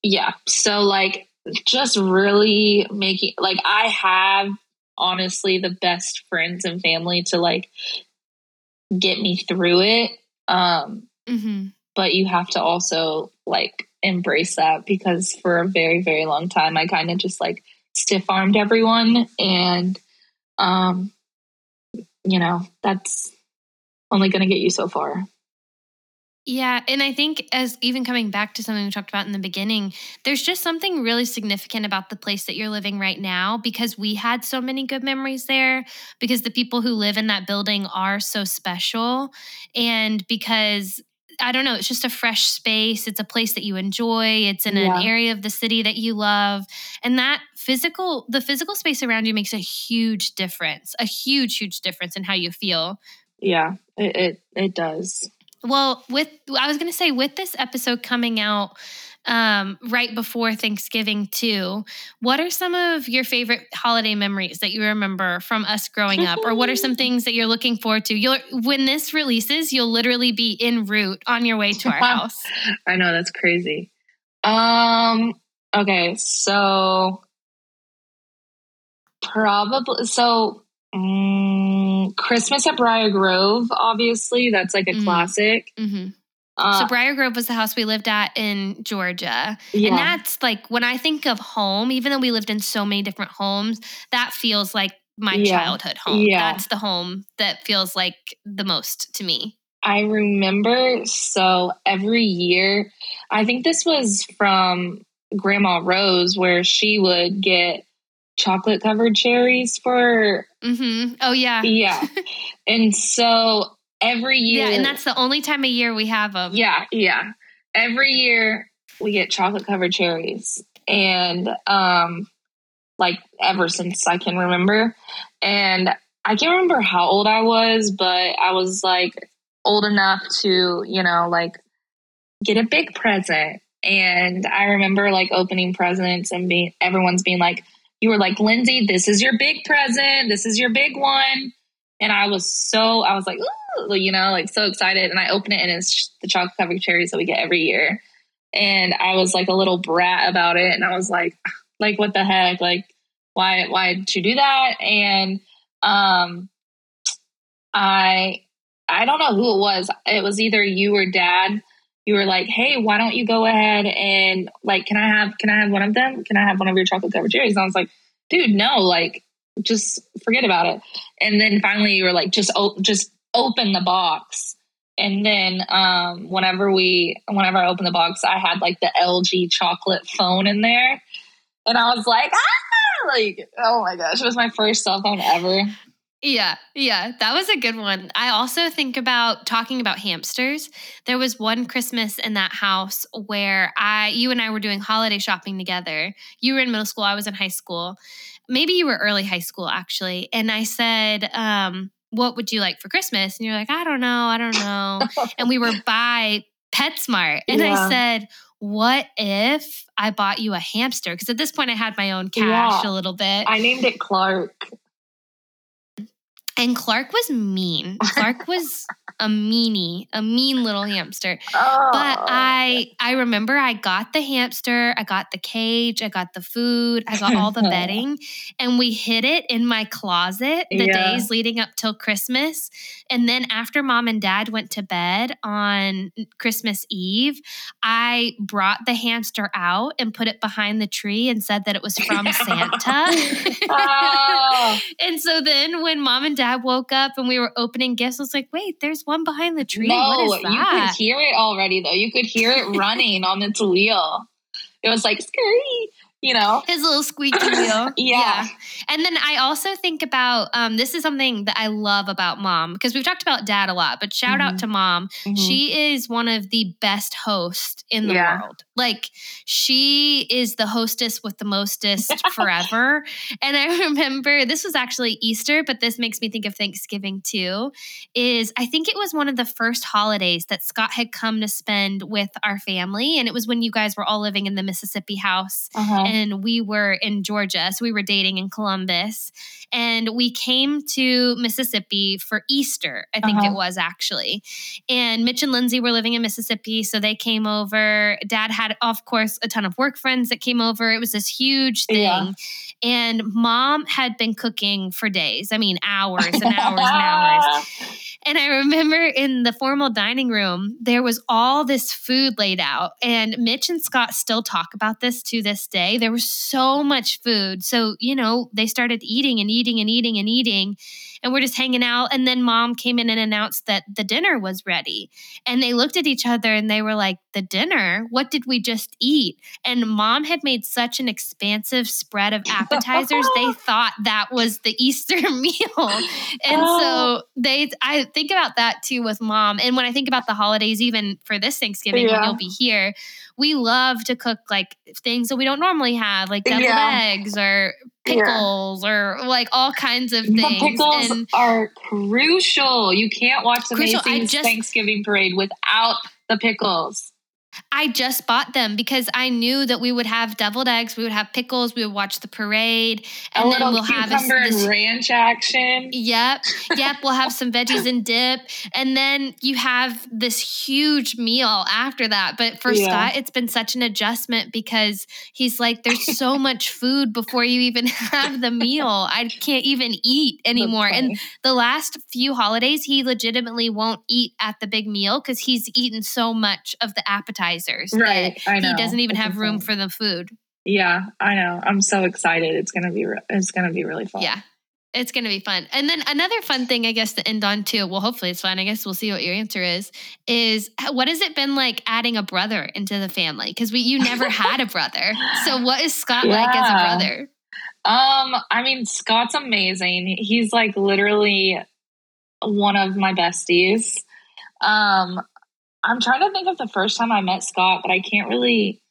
yeah. So like just really making, like, I have honestly the best friends and family to like get me through it. Um, mm-hmm. But you have to also like embrace that because for a very, very long time, I kind of just like stiff armed everyone. And, um, you know, that's only going to get you so far. Yeah. And I think, as even coming back to something we talked about in the beginning, there's just something really significant about the place that you're living right now because we had so many good memories there, because the people who live in that building are so special, and because I don't know, it's just a fresh space. It's a place that you enjoy. It's in yeah. an area of the city that you love. And that physical, the physical space around you makes a huge difference, a huge, huge difference in how you feel. Yeah, it, it, it does. Well, with, I was going to say, with this episode coming out, um, right before Thanksgiving too. What are some of your favorite holiday memories that you remember from us growing up, or what are some things that you're looking forward to? You'll when this releases, you'll literally be en route on your way to our house. I know that's crazy. Um. Okay, so probably so um, Christmas at Briar Grove. Obviously, that's like a mm-hmm. classic. Mm-hmm. Uh, so Briar Grove was the house we lived at in Georgia. Yeah. And that's like when I think of home, even though we lived in so many different homes, that feels like my yeah. childhood home. Yeah. That's the home that feels like the most to me. I remember so every year, I think this was from Grandma Rose, where she would get chocolate covered cherries for. Mm-hmm. Oh, yeah. Yeah. and so every year. Yeah, and that's the only time of year we have them. Yeah, yeah. Every year we get chocolate covered cherries. And um like ever since I can remember. And I can't remember how old I was, but I was like old enough to, you know, like get a big present. And I remember like opening presents and being everyone's being like, you were like, Lindsey, this is your big present. This is your big one. And I was so, I was like, Ooh, you know, like so excited. And I open it and it's the chocolate covered cherries that we get every year. And I was like a little brat about it. And I was like, like, what the heck? Like, why, why did you do that? And, um, I, I don't know who it was. It was either you or dad. You were like, "Hey, why don't you go ahead and like, can I have, can I have one of them? Can I have one of your chocolate covered cherries?" And I was like, "Dude, no! Like, just forget about it." And then finally, you were like, "Just, oh, just open the box." And then, um, whenever we, whenever I opened the box, I had like the LG chocolate phone in there, and I was like, "Ah!" Like, oh my gosh, it was my first cell phone ever. Yeah, yeah, that was a good one. I also think about talking about hamsters. There was one Christmas in that house where I, you and I were doing holiday shopping together. You were in middle school, I was in high school. Maybe you were early high school, actually. And I said, um, What would you like for Christmas? And you're like, I don't know, I don't know. and we were by PetSmart. And yeah. I said, what if I bought you a hamster? Because at this point, I had my own cash yeah. a little bit. I named it Clark. And Clark was mean. Clark was a meanie, a mean little hamster. Oh. But I I remember I got the hamster, I got the cage, I got the food, I got all the bedding, and we hid it in my closet the yeah. days leading up till Christmas. And then after mom and dad went to bed on Christmas Eve, I brought the hamster out and put it behind the tree and said that it was from Santa. oh. and so then when mom and dad woke up and we were opening gifts, I was like, wait, there's one behind the tree. No, you could hear it already though. You could hear it running on its wheel. It was like scary you know his little squeaky wheel yeah. yeah. and then i also think about um, this is something that i love about mom because we've talked about dad a lot but shout mm-hmm. out to mom mm-hmm. she is one of the best hosts in the yeah. world like she is the hostess with the mostest forever and i remember this was actually easter but this makes me think of thanksgiving too is i think it was one of the first holidays that scott had come to spend with our family and it was when you guys were all living in the mississippi house uh-huh and we were in Georgia. So we were dating in Columbus. And we came to Mississippi for Easter, I think uh-huh. it was actually. And Mitch and Lindsay were living in Mississippi. So they came over. Dad had, of course, a ton of work friends that came over. It was this huge thing. Yeah. And mom had been cooking for days. I mean, hours and hours and hours. And I remember in the formal dining room, there was all this food laid out. And Mitch and Scott still talk about this to this day. There was so much food. So, you know, they started eating and eating and eating and eating and we're just hanging out. And then mom came in and announced that the dinner was ready. And they looked at each other and they were like, The dinner? What did we just eat? And mom had made such an expansive spread of appetizers, they thought that was the Easter meal. And so oh. they, I think about that too with mom. And when I think about the holidays, even for this Thanksgiving, yeah. when you'll be here, we love to cook like things that we don't normally have, like deviled yeah. eggs or pickles yeah. or like all kinds of things. The pickles and are crucial. You can't watch the crucial. Macy's just, Thanksgiving parade without the pickles. I just bought them because I knew that we would have deviled eggs, we would have pickles, we would watch the parade, and a then we'll have this, this ranch action. Yep, yep. we'll have some veggies and dip, and then you have this huge meal after that. But for yeah. Scott, it's been such an adjustment because he's like, "There's so much food before you even have the meal. I can't even eat anymore." And the last few holidays, he legitimately won't eat at the big meal because he's eaten so much of the appetite appetizers. Right. I know. He doesn't even have room for the food. Yeah, I know. I'm so excited. It's gonna be. Re- it's gonna be really fun. Yeah, it's gonna be fun. And then another fun thing, I guess, to end on too. Well, hopefully it's fun. I guess we'll see what your answer is. Is what has it been like adding a brother into the family? Because we you never had a brother. So what is Scott yeah. like as a brother? Um, I mean, Scott's amazing. He's like literally one of my besties. Um, I'm trying to think of the first time I met Scott, but I can't really.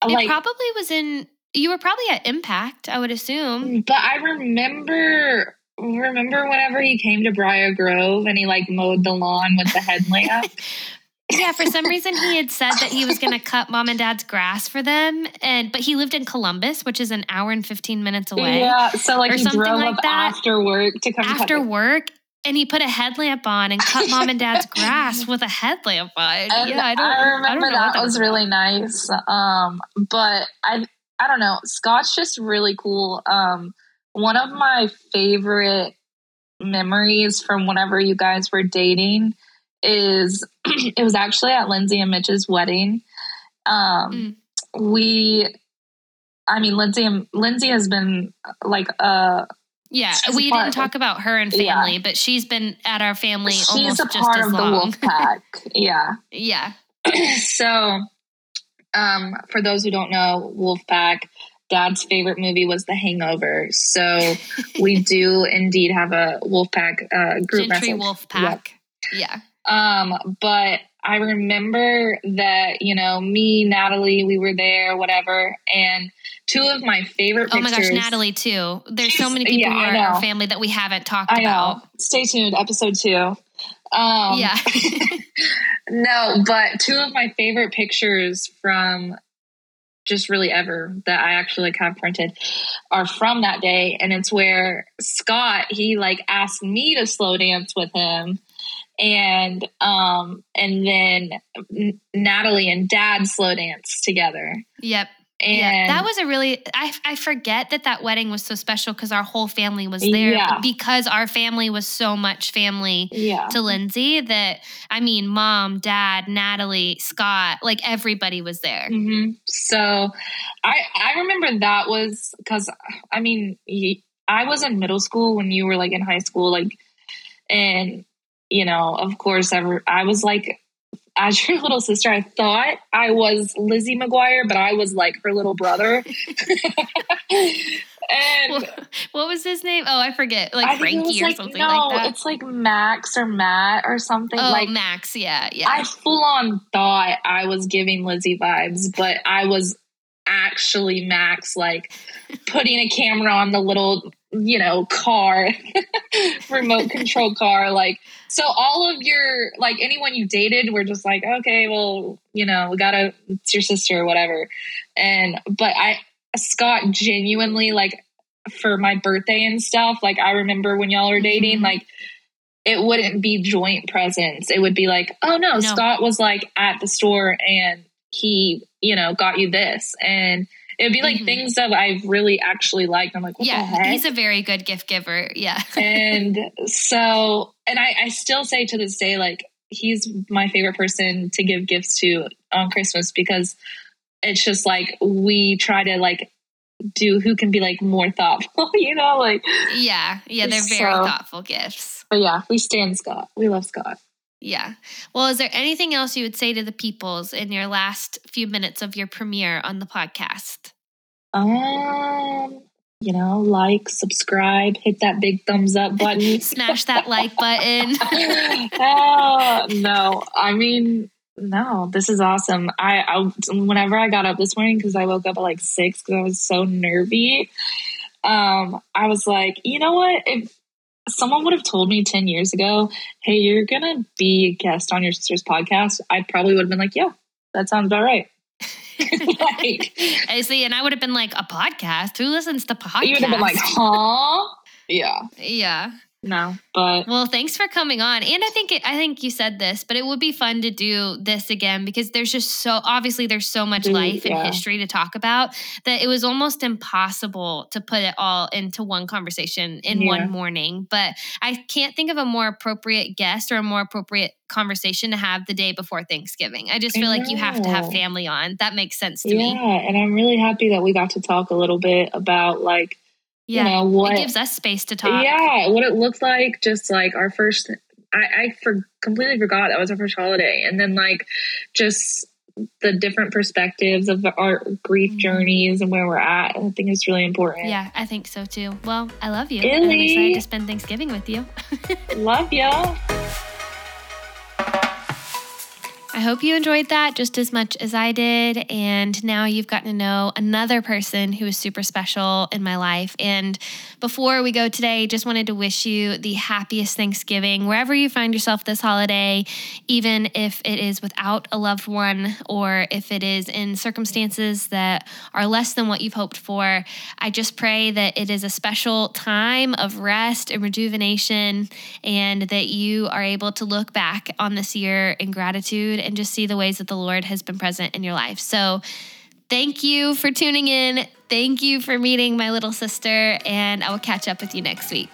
Uh, like, it probably was in. You were probably at Impact, I would assume. Mm, but I remember remember whenever he came to Briar Grove and he like mowed the lawn with the headlamp? yeah, for some reason he had said that he was going to cut mom and dad's grass for them, and but he lived in Columbus, which is an hour and fifteen minutes away. Yeah, so like he drove like up that. after work to come after work, and he put a headlamp on and cut mom and dad's grass with a headlamp on. And yeah, I don't. I remember I don't that, that was, really nice. Um, but I, I don't know. Scott's just really cool. Um, one of my favorite memories from whenever you guys were dating is it was actually at Lindsay and Mitch's wedding. Um, mm. We, I mean, Lindsay Lindsay has been like a yeah, we didn't talk about her and family, yeah. but she's been at our family she's almost a part just of long. the wolf pack. yeah. yeah. so, um, for those who don't know, wolf pack, dad's favorite movie was The Hangover. So we do indeed have a wolf pack uh, group Gentry message. wolf pack. Yep. Yeah. Um, but I remember that, you know, me, Natalie, we were there, whatever, and two of my favorite oh my gosh natalie too. There's so many people yeah, in our family that we haven't talked I about. Stay tuned episode two. Um, yeah. No but two of my favorite pictures from just really ever that i actually like have printed are from that day and it's where scott he like asked me to slow dance with him and um and then Natalie and Dad slow dance together. Yep. And yeah, that was a really, I, I forget that that wedding was so special because our whole family was there. Yeah. Because our family was so much family yeah. to Lindsay that, I mean, mom, dad, Natalie, Scott, like everybody was there. Mm-hmm. So I, I remember that was because, I mean, I was in middle school when you were like in high school, like, and, you know, of course, I, I was like as your little sister, I thought I was Lizzie McGuire, but I was like her little brother. and what was his name? Oh, I forget. Like I Frankie or like, something no, like that. No, it's like Max or Matt or something. Oh, like Max. Yeah, yeah. I full on thought I was giving Lizzie vibes, but I was actually Max, like putting a camera on the little you know, car, remote control car. Like, so all of your, like, anyone you dated were just like, okay, well, you know, we gotta, it's your sister or whatever. And, but I, Scott genuinely, like, for my birthday and stuff, like, I remember when y'all were dating, mm-hmm. like, it wouldn't be joint presents. It would be like, oh no, no, Scott was like at the store and he, you know, got you this. And, It'd be like mm-hmm. things that I've really actually liked. I'm like, yeah, he's a very good gift giver. Yeah. and so, and I, I still say to this day, like, he's my favorite person to give gifts to on Christmas because it's just like we try to like do who can be like more thoughtful, you know, like yeah, yeah, they're very so, thoughtful gifts. But yeah, we stand Scott. We love Scott. Yeah. Well, is there anything else you would say to the peoples in your last few minutes of your premiere on the podcast? Um, you know, like, subscribe, hit that big thumbs up button, smash that like button. oh, no, I mean, no, this is awesome. I, I whenever I got up this morning because I woke up at like six because I was so nervy. Um, I was like, you know what? If someone would have told me 10 years ago, hey, you're to be a guest on your sister's podcast, I probably would have been like, yeah, that sounds about right. like, I see, and I would have been like, a podcast? Who listens to podcasts? You would have been like, huh? Yeah. Yeah. No, but well, thanks for coming on. And I think it, I think you said this, but it would be fun to do this again because there's just so obviously there's so much mm, life yeah. and history to talk about that it was almost impossible to put it all into one conversation in yeah. one morning. But I can't think of a more appropriate guest or a more appropriate conversation to have the day before Thanksgiving. I just feel I like you have to have family on. That makes sense to yeah, me. Yeah, and I'm really happy that we got to talk a little bit about like yeah, you know what it gives us space to talk. Yeah, what it looked like, just like our first. I, I for, completely forgot that was our first holiday, and then like just the different perspectives of our grief mm-hmm. journeys and where we're at. I think it's really important. Yeah, I think so too. Well, I love you. Illy. I'm excited to spend Thanksgiving with you. love ya. I hope you enjoyed that just as much as I did. And now you've gotten to know another person who is super special in my life. And before we go today, just wanted to wish you the happiest Thanksgiving wherever you find yourself this holiday, even if it is without a loved one or if it is in circumstances that are less than what you've hoped for. I just pray that it is a special time of rest and rejuvenation and that you are able to look back on this year in gratitude and just see the ways that the Lord has been present in your life. So, thank you for tuning in. Thank you for meeting my little sister, and I will catch up with you next week.